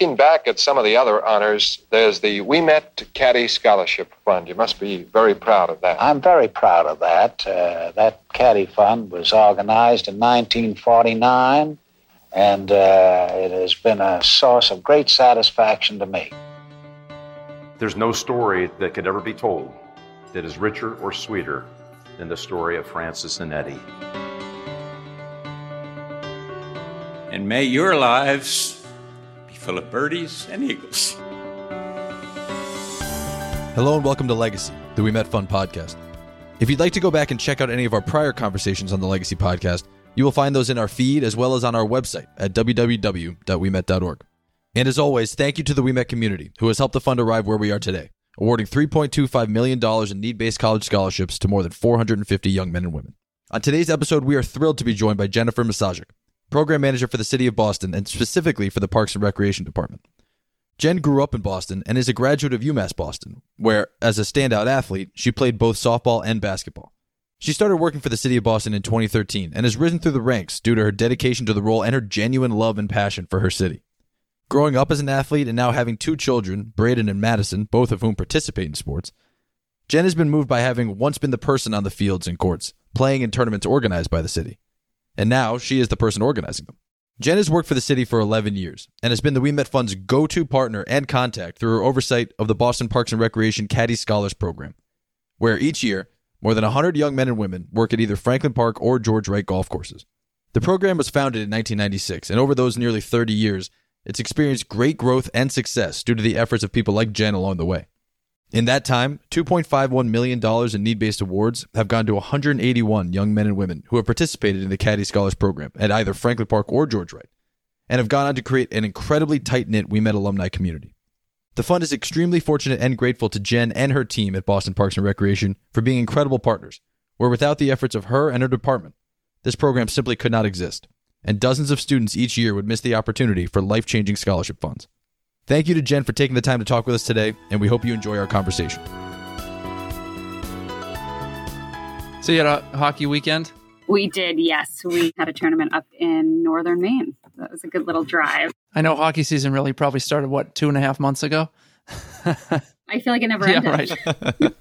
looking back at some of the other honors, there's the Ouimet Caddie Scholarship Fund. You must be very proud of that. I'm very proud of that. Uh, that Caddie Fund was organized in 1949, and uh, it has been a source of great satisfaction to me. There's no story that could ever be told that is richer or sweeter than the story of Francis and Eddie. And may your lives of birdies and eagles. Hello and welcome to Legacy, the Ouimet Fun podcast. If you'd like to go back and check out any of our prior conversations on the Legacy podcast, you will find those in our feed as well as on our website at www.ouimet.org. And as always, thank you to the Ouimet community who has helped the fund arrive where we are today, awarding $3.25 million in need based college scholarships to more than 450 young men and women. On today's episode, we are thrilled to be joined by Jennifer Misiaszek, program manager for the city of Boston and specifically for the Parks and Recreation Department. Jen grew up in Boston and is a graduate of UMass Boston, where, as a standout athlete, she played both softball and basketball. She started working for the city of Boston in 2013 and has risen through the ranks due to her dedication to the role and her genuine love and passion for her city. Growing up as an athlete and now having two children, Brayden and Madison, both of whom participate in sports, Jen has been moved by having once been the person on the fields and courts, playing in tournaments organized by the city and now she is the person organizing them. Jen has worked for the city for 11 years and has been the Ouimet Fund's go to partner and contact through her oversight of the Boston Parks and Recreation Caddie Scholars Program, where each year, more than 100 young men and women work at either Franklin Park or George Wright golf courses. The program was founded in 1996, and over those nearly 30 years, it's experienced great growth and success due to the efforts of people like Jen along the way. In that time, $2.51 million in need based awards have gone to 181 young men and women who have participated in the Caddie Scholars Program at either Franklin Park or George Wright, and have gone on to create an incredibly tight knit Ouimet alumni community. The fund is extremely fortunate and grateful to Jen and her team at Boston Parks and Recreation for being incredible partners, where without the efforts of her and her department, this program simply could not exist, and dozens of students each year would miss the opportunity for life changing scholarship funds. Thank you to Jen for taking the time to talk with us today, and we hope you enjoy our conversation. So, you had a hockey weekend? We did, yes. We had a tournament up in northern Maine. That was a good little drive. I know hockey season really probably started, what, two and a half months ago? I feel like it never yeah, ended. Right.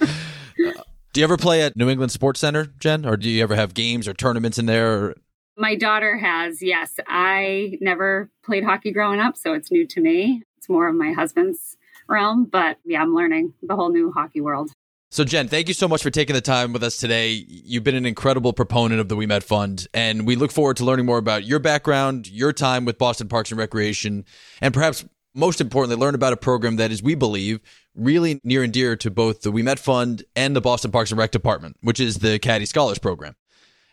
do you ever play at New England Sports Center, Jen? Or do you ever have games or tournaments in there? My daughter has, yes. I never played hockey growing up, so it's new to me more of my husband's realm. But yeah, I'm learning the whole new hockey world. So, Jen, thank you so much for taking the time with us today. You've been an incredible proponent of the Ouimet Fund, and we look forward to learning more about your background, your time with Boston Parks and Recreation, and perhaps most importantly, learn about a program that is, we believe, really near and dear to both the Ouimet Fund and the Boston Parks and Rec Department, which is the Caddie Scholars Program.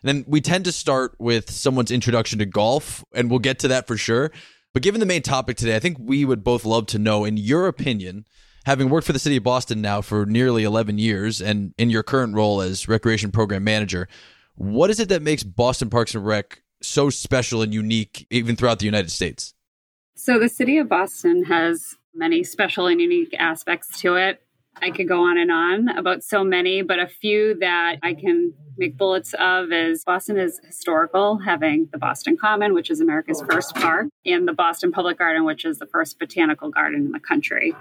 And then we tend to start with someone's introduction to golf, and we'll get to that for sure. But given the main topic today, I think we would both love to know, in your opinion, having worked for the city of Boston now for nearly 11 years and in your current role as recreation program manager, what is it that makes Boston Parks and Rec so special and unique even throughout the United States? So, the city of Boston has many special and unique aspects to it. I could go on and on about so many, but a few that I can make bullets of is Boston is historical, having the Boston Common, which is America's first park, and the Boston Public Garden, which is the first botanical garden in the country.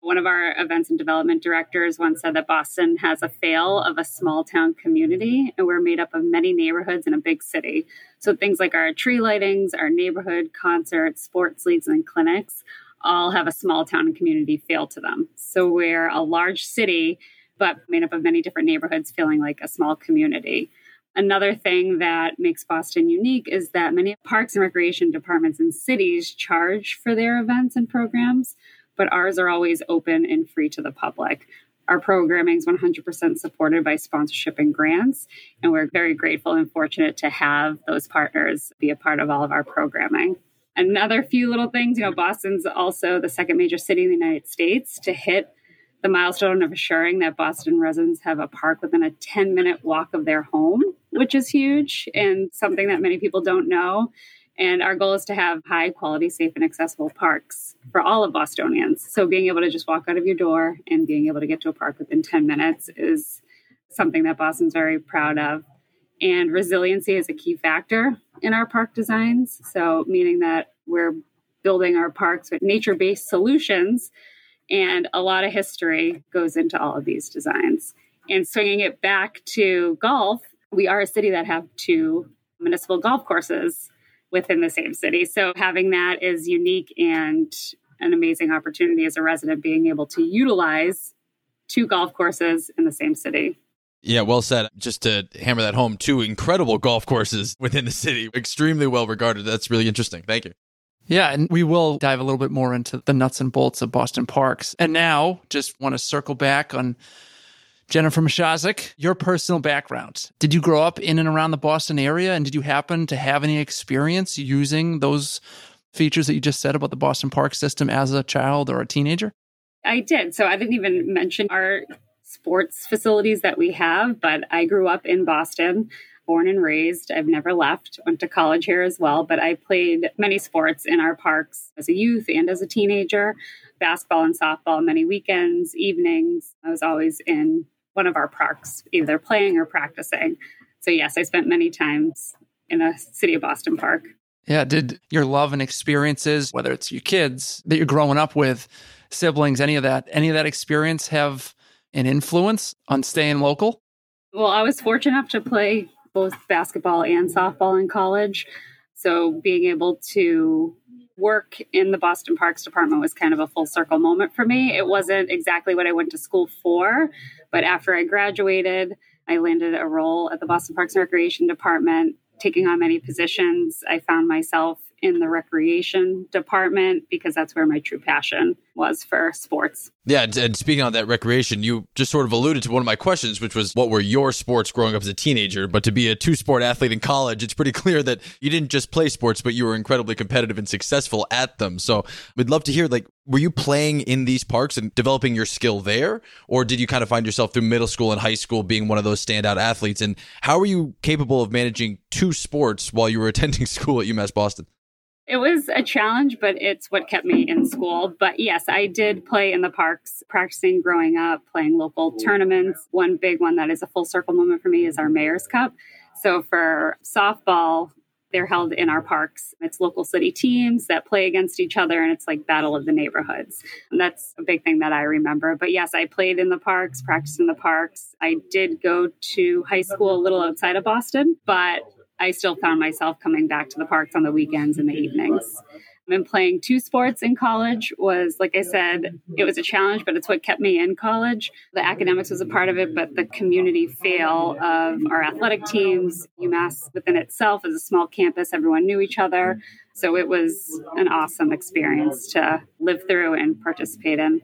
One of our events and development directors once said that Boston has a fail of a small town community, and we're made up of many neighborhoods in a big city. So things like our tree lightings, our neighborhood concerts, sports leagues, and clinics all have a small town and community feel to them. So we're a large city, but made up of many different neighborhoods feeling like a small community. Another thing that makes Boston unique is that many parks and recreation departments in cities charge for their events and programs, but ours are always open and free to the public. Our programming is 100% supported by sponsorship and grants, and we're very grateful and fortunate to have those partners be a part of all of our programming. Another few little things, you know, Boston's also the second major city in the United States to hit the milestone of assuring that Boston residents have a park within a 10 minute walk of their home, which is huge and something that many people don't know. And our goal is to have high quality, safe, and accessible parks for all of Bostonians. So being able to just walk out of your door and being able to get to a park within 10 minutes is something that Boston's very proud of. And resiliency is a key factor in our park designs. So, meaning that we're building our parks with nature based solutions. And a lot of history goes into all of these designs. And swinging it back to golf, we are a city that have two municipal golf courses within the same city. So having that is unique and an amazing opportunity as a resident being able to utilize two golf courses in the same city. Yeah, well said. Just to hammer that home, two incredible golf courses within the city, extremely well regarded. That's really interesting. Thank you. Yeah, and we will dive a little bit more into the nuts and bolts of Boston Parks. And now, just want to circle back on Jennifer Misiaszek, your personal background. Did you grow up in and around the Boston area? And did you happen to have any experience using those features that you just said about the Boston Park system as a child or a teenager? I did. So I didn't even mention our sports facilities that we have, but I grew up in Boston, born and raised. I've never left, went to college here as well, but I played many sports in our parks as a youth and as a teenager basketball and softball many weekends, evenings. I was always in one of our parks, either playing or practicing. So, yes, I spent many times in a city of Boston park. Yeah. Did your love and experiences, whether it's your kids that you're growing up with, siblings, any of that, any of that experience have an influence on staying local? Well, I was fortunate enough to play both basketball and softball in college. So being able to work in the Boston Parks Department was kind of a full circle moment for me. It wasn't exactly what I went to school for, but after I graduated, I landed a role at the Boston Parks and Recreation Department, taking on many positions. I found myself in the recreation department because that's where my true passion was for sports. Yeah, and speaking on that recreation, you just sort of alluded to one of my questions, which was what were your sports growing up as a teenager? But to be a two sport athlete in college, it's pretty clear that you didn't just play sports, but you were incredibly competitive and successful at them. So we'd love to hear, like, were you playing in these parks and developing your skill there? Or did you kind of find yourself through middle school and high school being one of those standout athletes? And how were you capable of managing two sports while you were attending school at UMass Boston? It was a challenge, but it's what kept me in school. But yes, I did play in the parks, practicing growing up, playing local tournaments. One big one that is a full circle moment for me is our Mayor's Cup. So for softball, they're held in our parks. It's local city teams that play against each other, and it's like battle of the neighborhoods. And that's a big thing that I remember. But yes, I played in the parks, practiced in the parks. I did go to high school a little outside of Boston, but I still found myself coming back to the parks on the weekends and the evenings. And playing two sports in college was, like I said, it was a challenge, but it's what kept me in college. The academics was a part of it, but the community feel of our athletic teams, UMass within itself is a small campus, everyone knew each other. So it was an awesome experience to live through and participate in.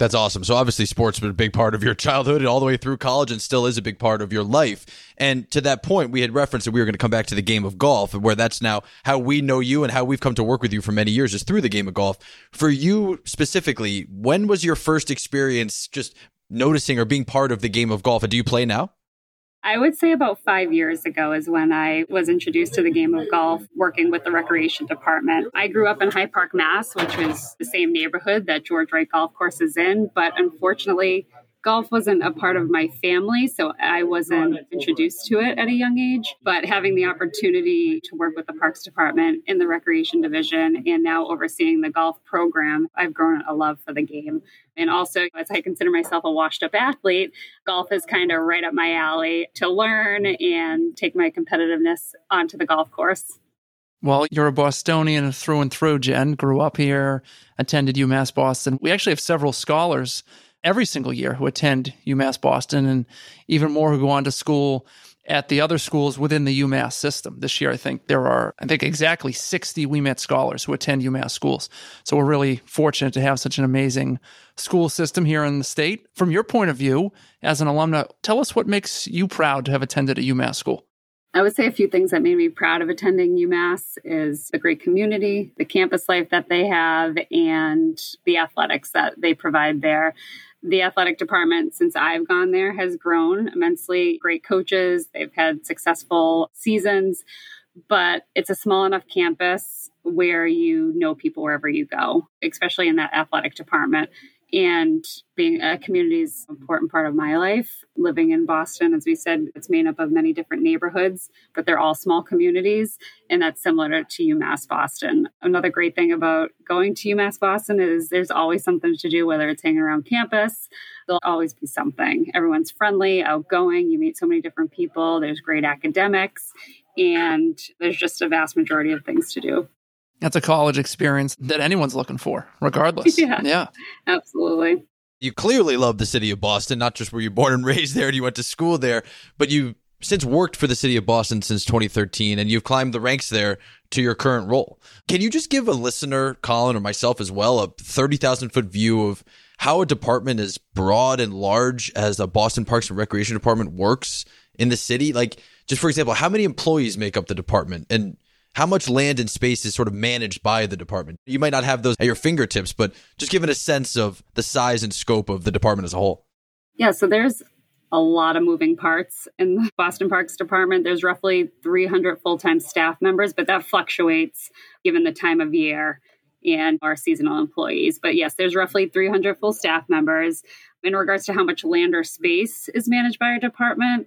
That's awesome. So obviously sports was a big part of your childhood and all the way through college and still is a big part of your life. And to that point, we had referenced that we were going to come back to the game of golf and where that's now how we know you and how we've come to work with you for many years is through the game of golf. For you specifically, when was your first experience just noticing or being part of the game of golf? And do you play now? I would say about five years ago is when I was introduced to the game of golf working with the recreation department. I grew up in Hyde Park, Mass, which was the same neighborhood that George Wright Golf Course is in, but unfortunately, golf wasn't a part of my family, so I wasn't introduced to it at a young age. But having the opportunity to work with the Parks Department in the Recreation Division and now overseeing the golf program, I've grown a love for the game. And also, as I consider myself a washed up athlete, golf is kind of right up my alley to learn and take my competitiveness onto the golf course. Well, you're a Bostonian through and through, Jen. Grew up here, attended UMass Boston. We actually have several scholars every single year who attend UMass Boston and even more who go on to school at the other schools within the UMass system. This year, I think there are, I think exactly 60 Ouimet scholars who attend UMass schools. So we're really fortunate to have such an amazing school system here in the state. From your point of view, as an alumna, tell us what makes you proud to have attended a UMass school. I would say a few things that made me proud of attending UMass is the great community, the campus life that they have, and the athletics that they provide there the athletic department since I've gone there has grown immensely. Great coaches, they've had successful seasons, but it's a small enough campus where you know people wherever you go, especially in that athletic department. And being a community is an important part of my life. Living in Boston, as we said, it's made up of many different neighborhoods, but they're all small communities, and that's similar to UMass Boston. Another great thing about going to UMass Boston is there's always something to do, whether it's hanging around campus, there'll always be something. Everyone's friendly, outgoing, you meet so many different people, there's great academics, and there's just a vast majority of things to do. That's a college experience that anyone's looking for, regardless. Yeah. Yeah. Absolutely. You clearly love the city of Boston, not just were you born and raised there and you went to school there, but you since worked for the city of Boston since 2013 and you've climbed the ranks there to your current role. Can you just give a listener, Colin or myself as well, a 30,000 foot view of how a department as broad and large as the Boston Parks and Recreation Department works in the city? Like, just for example, how many employees make up the department and how much land and space is sort of managed by the department? You might not have those at your fingertips, but just give it a sense of the size and scope of the department as a whole. Yeah, so there's a lot of moving parts in the Boston Parks Department. There's roughly 300 full time staff members, but that fluctuates given the time of year and our seasonal employees. But yes, there's roughly 300 full staff members. In regards to how much land or space is managed by our department,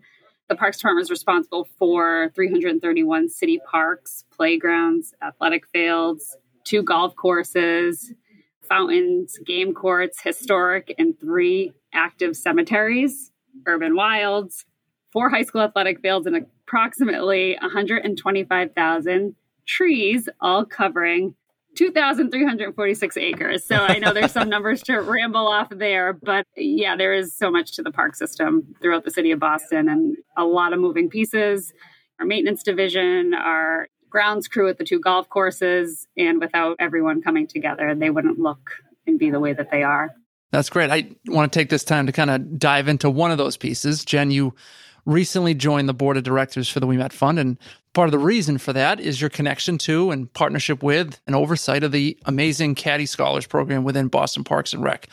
the Parks Department is responsible for 331 city parks, playgrounds, athletic fields, two golf courses, fountains, game courts, historic, and three active cemeteries, urban wilds, four high school athletic fields, and approximately 125,000 trees, all covering 2,346 acres. So I know there's some numbers to ramble off there, but yeah, there is so much to the park system throughout the city of Boston and a lot of moving pieces. Our maintenance division, our grounds crew at the two golf courses, and without everyone coming together, they wouldn't look and be the way that they are. That's great. I want to take this time to kind of dive into one of those pieces. Jen, you recently joined the board of directors for the Ouimet Fund. And part of the reason for that is your connection to and partnership with and oversight of the amazing Caddie Scholars program within Boston Parks and Rec.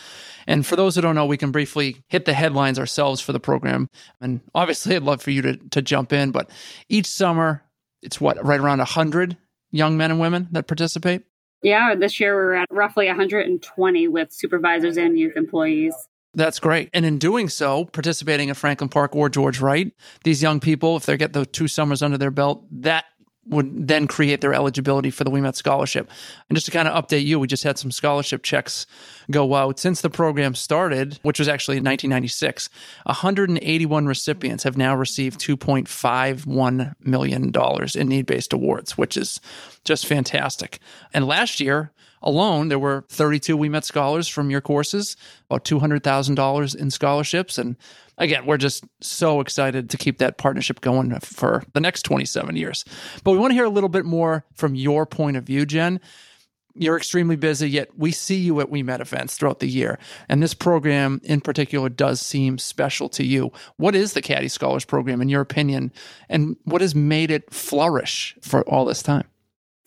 And for those who don't know, we can briefly hit the headlines ourselves for the program. And obviously, I'd love for you to, to jump in, but each summer, it's what, right around 100 young men and women that participate? Yeah, this year we're at roughly 120 with supervisors and youth employees. That's great. And in doing so, participating at Franklin Park or George Wright, these young people, if they get the two summers under their belt, that would then create their eligibility for the Ouimet scholarship. And just to kind of update you, we just had some scholarship checks go out since the program started, which was actually in 1996. 181 recipients have now received 2.51 million dollars in need-based awards, which is just fantastic. And last year, alone, there were 32 Ouimet scholars from your courses, about $200,000 in scholarships. And again, we're just so excited to keep that partnership going for the next 27 years. But we want to hear a little bit more from your point of view, Jen. You're extremely busy, yet we see you at Ouimet events throughout the year. And this program in particular does seem special to you. What is the Caddie Scholars Program, in your opinion? And what has made it flourish for all this time?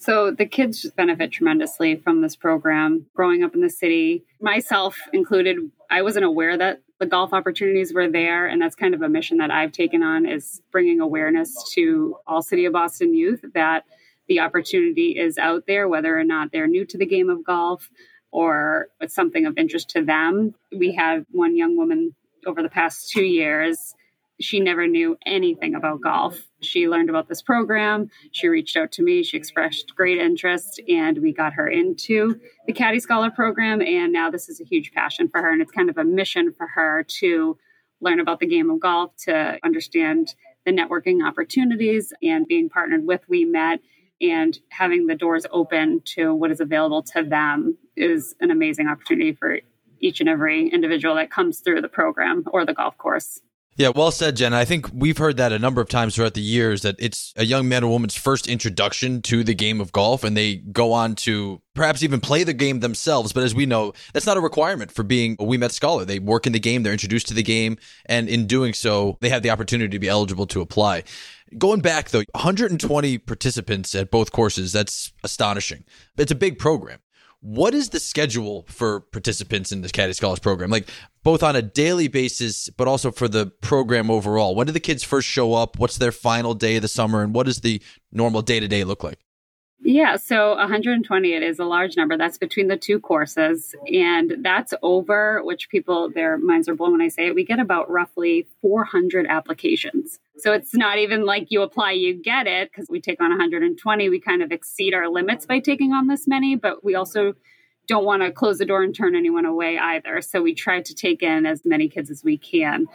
So the kids benefit tremendously from this program. Growing up in the city, myself included, I wasn't aware that the golf opportunities were there, and that's kind of a mission that I've taken on is bringing awareness to all City of Boston youth that the opportunity is out there, whether or not they're new to the game of golf or it's something of interest to them. We have one young woman over the past two years she never knew anything about golf. She learned about this program. She reached out to me. She expressed great interest, and we got her into the Caddie Scholar program. And now this is a huge passion for her, and it's kind of a mission for her to learn about the game of golf, to understand the networking opportunities, and being partnered with Ouimet and having the doors open to what is available to them is an amazing opportunity for each and every individual that comes through the program or the golf course. Yeah, well said, Jen. I think we've heard that a number of times throughout the years that it's a young man or woman's first introduction to the game of golf, and they go on to perhaps even play the game themselves. But as we know, that's not a requirement for being a Ouimet scholar. They work in the game, they're introduced to the game, and in doing so, they have the opportunity to be eligible to apply. Going back though, 120 participants at both courses, that's astonishing. It's a big program what is the schedule for participants in this Caddie Scholars program? Like both on a daily basis, but also for the program overall. When do the kids first show up? What's their final day of the summer? And what does the normal day to day look like? Yeah, so 120 it is a large number. That's between the two courses and that's over which people their minds are blown when I say it. We get about roughly 400 applications. So it's not even like you apply you get it because we take on 120. We kind of exceed our limits by taking on this many, but we also don't want to close the door and turn anyone away either. So we try to take in as many kids as we can.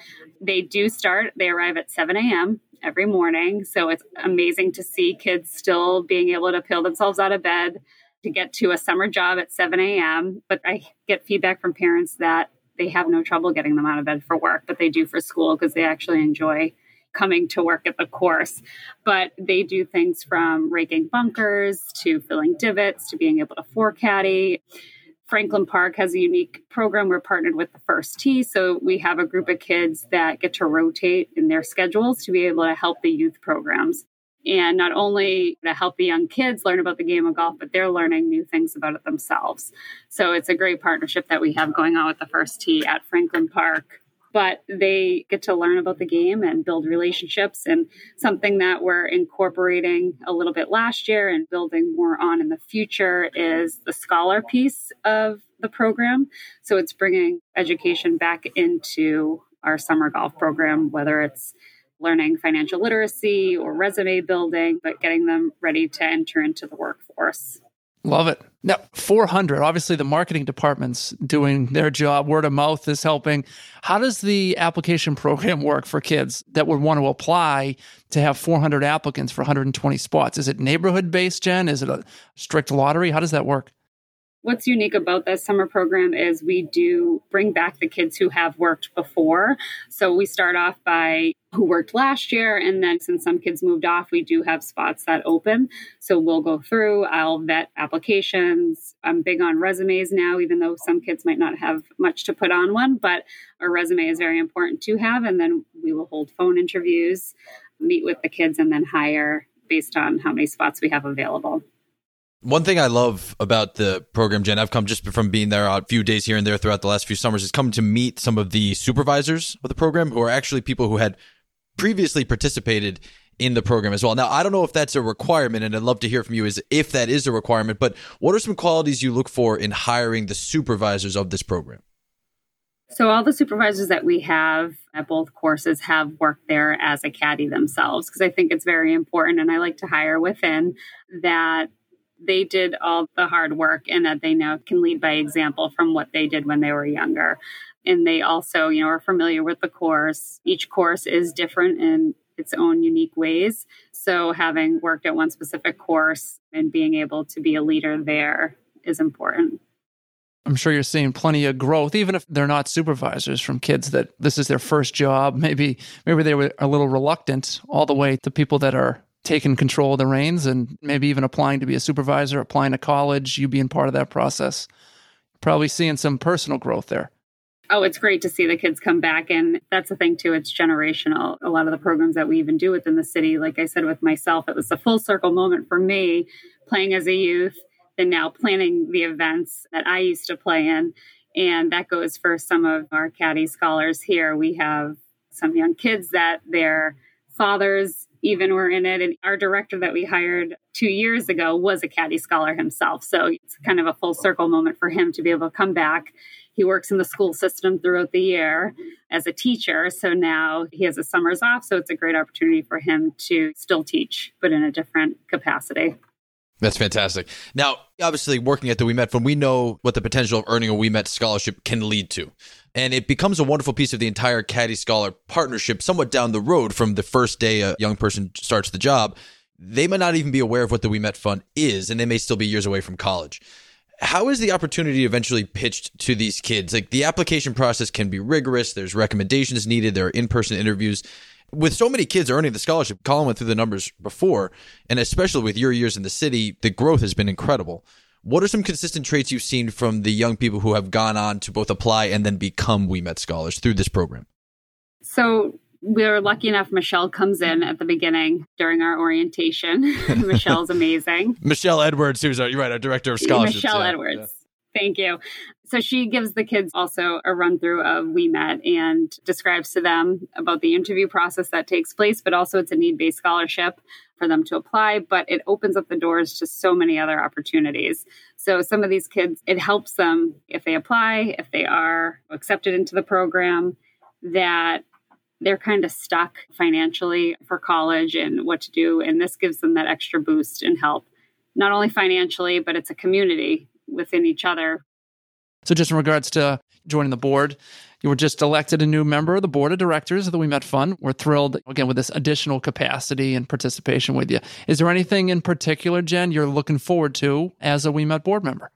They do start, they arrive at 7 a.m. every morning. So it's amazing to see kids still being able to peel themselves out of bed to get to a summer job at 7 a.m. But I get feedback from parents that they have no trouble getting them out of bed for work, but they do for school because they actually enjoy coming to work at the course. But they do things from raking bunkers to filling divots to being able to fore caddie. Franklin Park has a unique program. We're partnered with the First Tee. So we have a group of kids that get to rotate in their schedules to be able to help the youth programs. And not only to help the young kids learn about the game of golf, but they're learning new things about it themselves. So it's a great partnership that we have going on with the First Tee at Franklin Park but they get to learn about the game and build relationships and something that we're incorporating a little bit last year and building more on in the future is the scholar piece of the program. So it's bringing education back into our summer golf program whether it's learning financial literacy or resume building but getting them ready to enter into the workforce Love it. Now, 400, obviously the marketing department's doing their job. Word of mouth is helping. How does the application program work for kids that would want to apply to have 400 applicants for 120 spots? Is it neighborhood based, Jen? Is it a strict lottery? How does that work? What's unique about this summer program is we do bring back the kids who have worked before. So we start off by who worked last year. And then since some kids moved off, we do have spots that open. So we'll go through, I'll vet applications. I'm big on resumes now, even though some kids might not have much to put on one, but a resume is very important to have. And then we will hold phone interviews, meet with the kids, and then hire based on how many spots we have available. One thing I love about the program, Jen, I've come just from being there a few days here and there throughout the last few summers, is come to meet some of the supervisors of the program who are actually people who had previously participated in the program as well. Now, I don't know if that's a requirement, and I'd love to hear from you is if that is a requirement, but what are some qualities you look for in hiring the supervisors of this program? So, all the supervisors that we have at both courses have worked there as a caddy themselves because I think it's very important. And I like to hire within that they did all the hard work and that they now can lead by example from what they did when they were younger. And they also, you know, are familiar with the course. Each course is different in its own unique ways. So having worked at one specific course and being able to be a leader there is important. I'm sure you're seeing plenty of growth, even if they're not supervisors from kids that this is their first job. Maybe maybe they were a little reluctant all the way to people that are taking control of the reins and maybe even applying to be a supervisor, applying to college, you being part of that process. Probably seeing some personal growth there. Oh, it's great to see the kids come back. And that's the thing, too. It's generational. A lot of the programs that we even do within the city, like I said with myself, it was a full circle moment for me playing as a youth and now planning the events that I used to play in. And that goes for some of our caddy scholars here. We have some young kids that their fathers even were in it. And our director that we hired two years ago was a caddy scholar himself. So it's kind of a full circle moment for him to be able to come back. He works in the school system throughout the year as a teacher. So now he has a summers off. So it's a great opportunity for him to still teach, but in a different capacity. That's fantastic. Now, obviously, working at the Ouimet Fund, we know what the potential of earning a Ouimet scholarship can lead to. And it becomes a wonderful piece of the entire Caddie Scholar partnership somewhat down the road from the first day a young person starts the job. They might not even be aware of what the Ouimet Fund is, and they may still be years away from college. How is the opportunity eventually pitched to these kids? Like the application process can be rigorous, there's recommendations needed, there are in person interviews with so many kids earning the scholarship, Colin went through the numbers before, and especially with your years in the city, the growth has been incredible. What are some consistent traits you've seen from the young people who have gone on to both apply and then become Ouimet scholars through this program? So we're lucky enough Michelle comes in at the beginning during our orientation. Michelle's amazing. Michelle Edwards, who's our, you're right, our director of scholarships. Michelle yeah, Edwards. Thank you. So she gives the kids also a run through of Ouimet and describes to them about the interview process that takes place, but also it's a need based scholarship for them to apply, but it opens up the doors to so many other opportunities. So some of these kids, it helps them if they apply, if they are accepted into the program, that they're kind of stuck financially for college and what to do. And this gives them that extra boost and help, not only financially, but it's a community within each other. So, just in regards to joining the board, you were just elected a new member of the board of directors of the Ouimet Fund. We're thrilled, again, with this additional capacity and participation with you. Is there anything in particular, Jen, you're looking forward to as a Ouimet board member?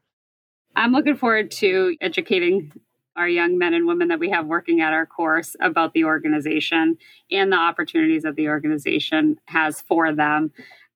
I'm looking forward to educating our young men and women that we have working at our course about the organization and the opportunities that the organization has for them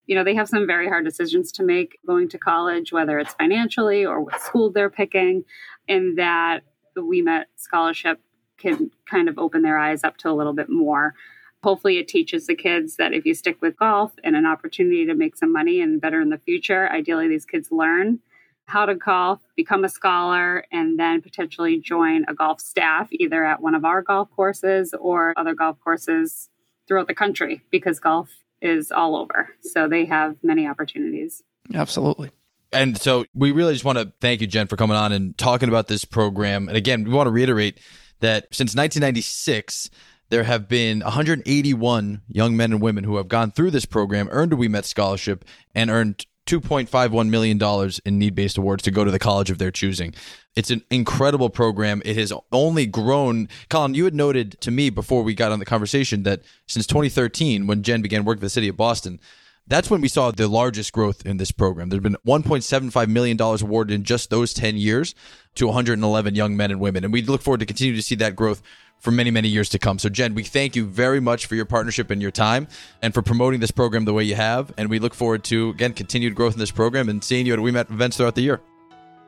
you know, they have some very hard decisions to make going to college, whether it's financially or what school they're picking, and that the Ouimet scholarship can kind of open their eyes up to a little bit more. Hopefully, it teaches the kids that if you stick with golf and an opportunity to make some money and better in the future, ideally, these kids learn how to golf, become a scholar, and then potentially join a golf staff either at one of our golf courses or other golf courses throughout the country because golf is all over. So they have many opportunities. Absolutely. And so we really just want to thank you, Jen, for coming on and talking about this program. And again, we want to reiterate that since 1996, there have been 181 young men and women who have gone through this program, earned a Ouimet scholarship, and earned $2.51 million in need based awards to go to the college of their choosing. It's an incredible program. It has only grown. Colin, you had noted to me before we got on the conversation that since 2013, when Jen began working for the city of Boston, that's when we saw the largest growth in this program. There's been $1.75 million awarded in just those 10 years to 111 young men and women. And we look forward to continue to see that growth for many, many years to come. So, Jen, we thank you very much for your partnership and your time and for promoting this program the way you have. And we look forward to, again, continued growth in this program and seeing you at Ouimet events throughout the year.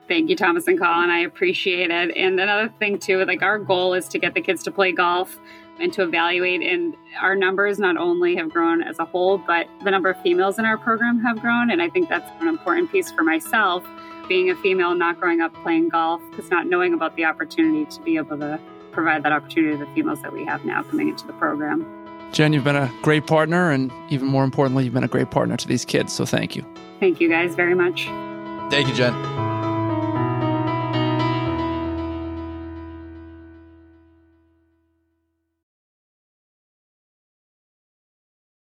Thank you, Thomas and Colin. I appreciate it. And another thing, too, like our goal is to get the kids to play golf and to evaluate. And our numbers not only have grown as a whole, but the number of females in our program have grown. And I think that's an important piece for myself, being a female, not growing up playing golf, because not knowing about the opportunity to be able to provide that opportunity to the females that we have now coming into the program. Jen, you've been a great partner, and even more importantly, you've been a great partner to these kids. So thank you. Thank you guys very much. Thank you, Jen.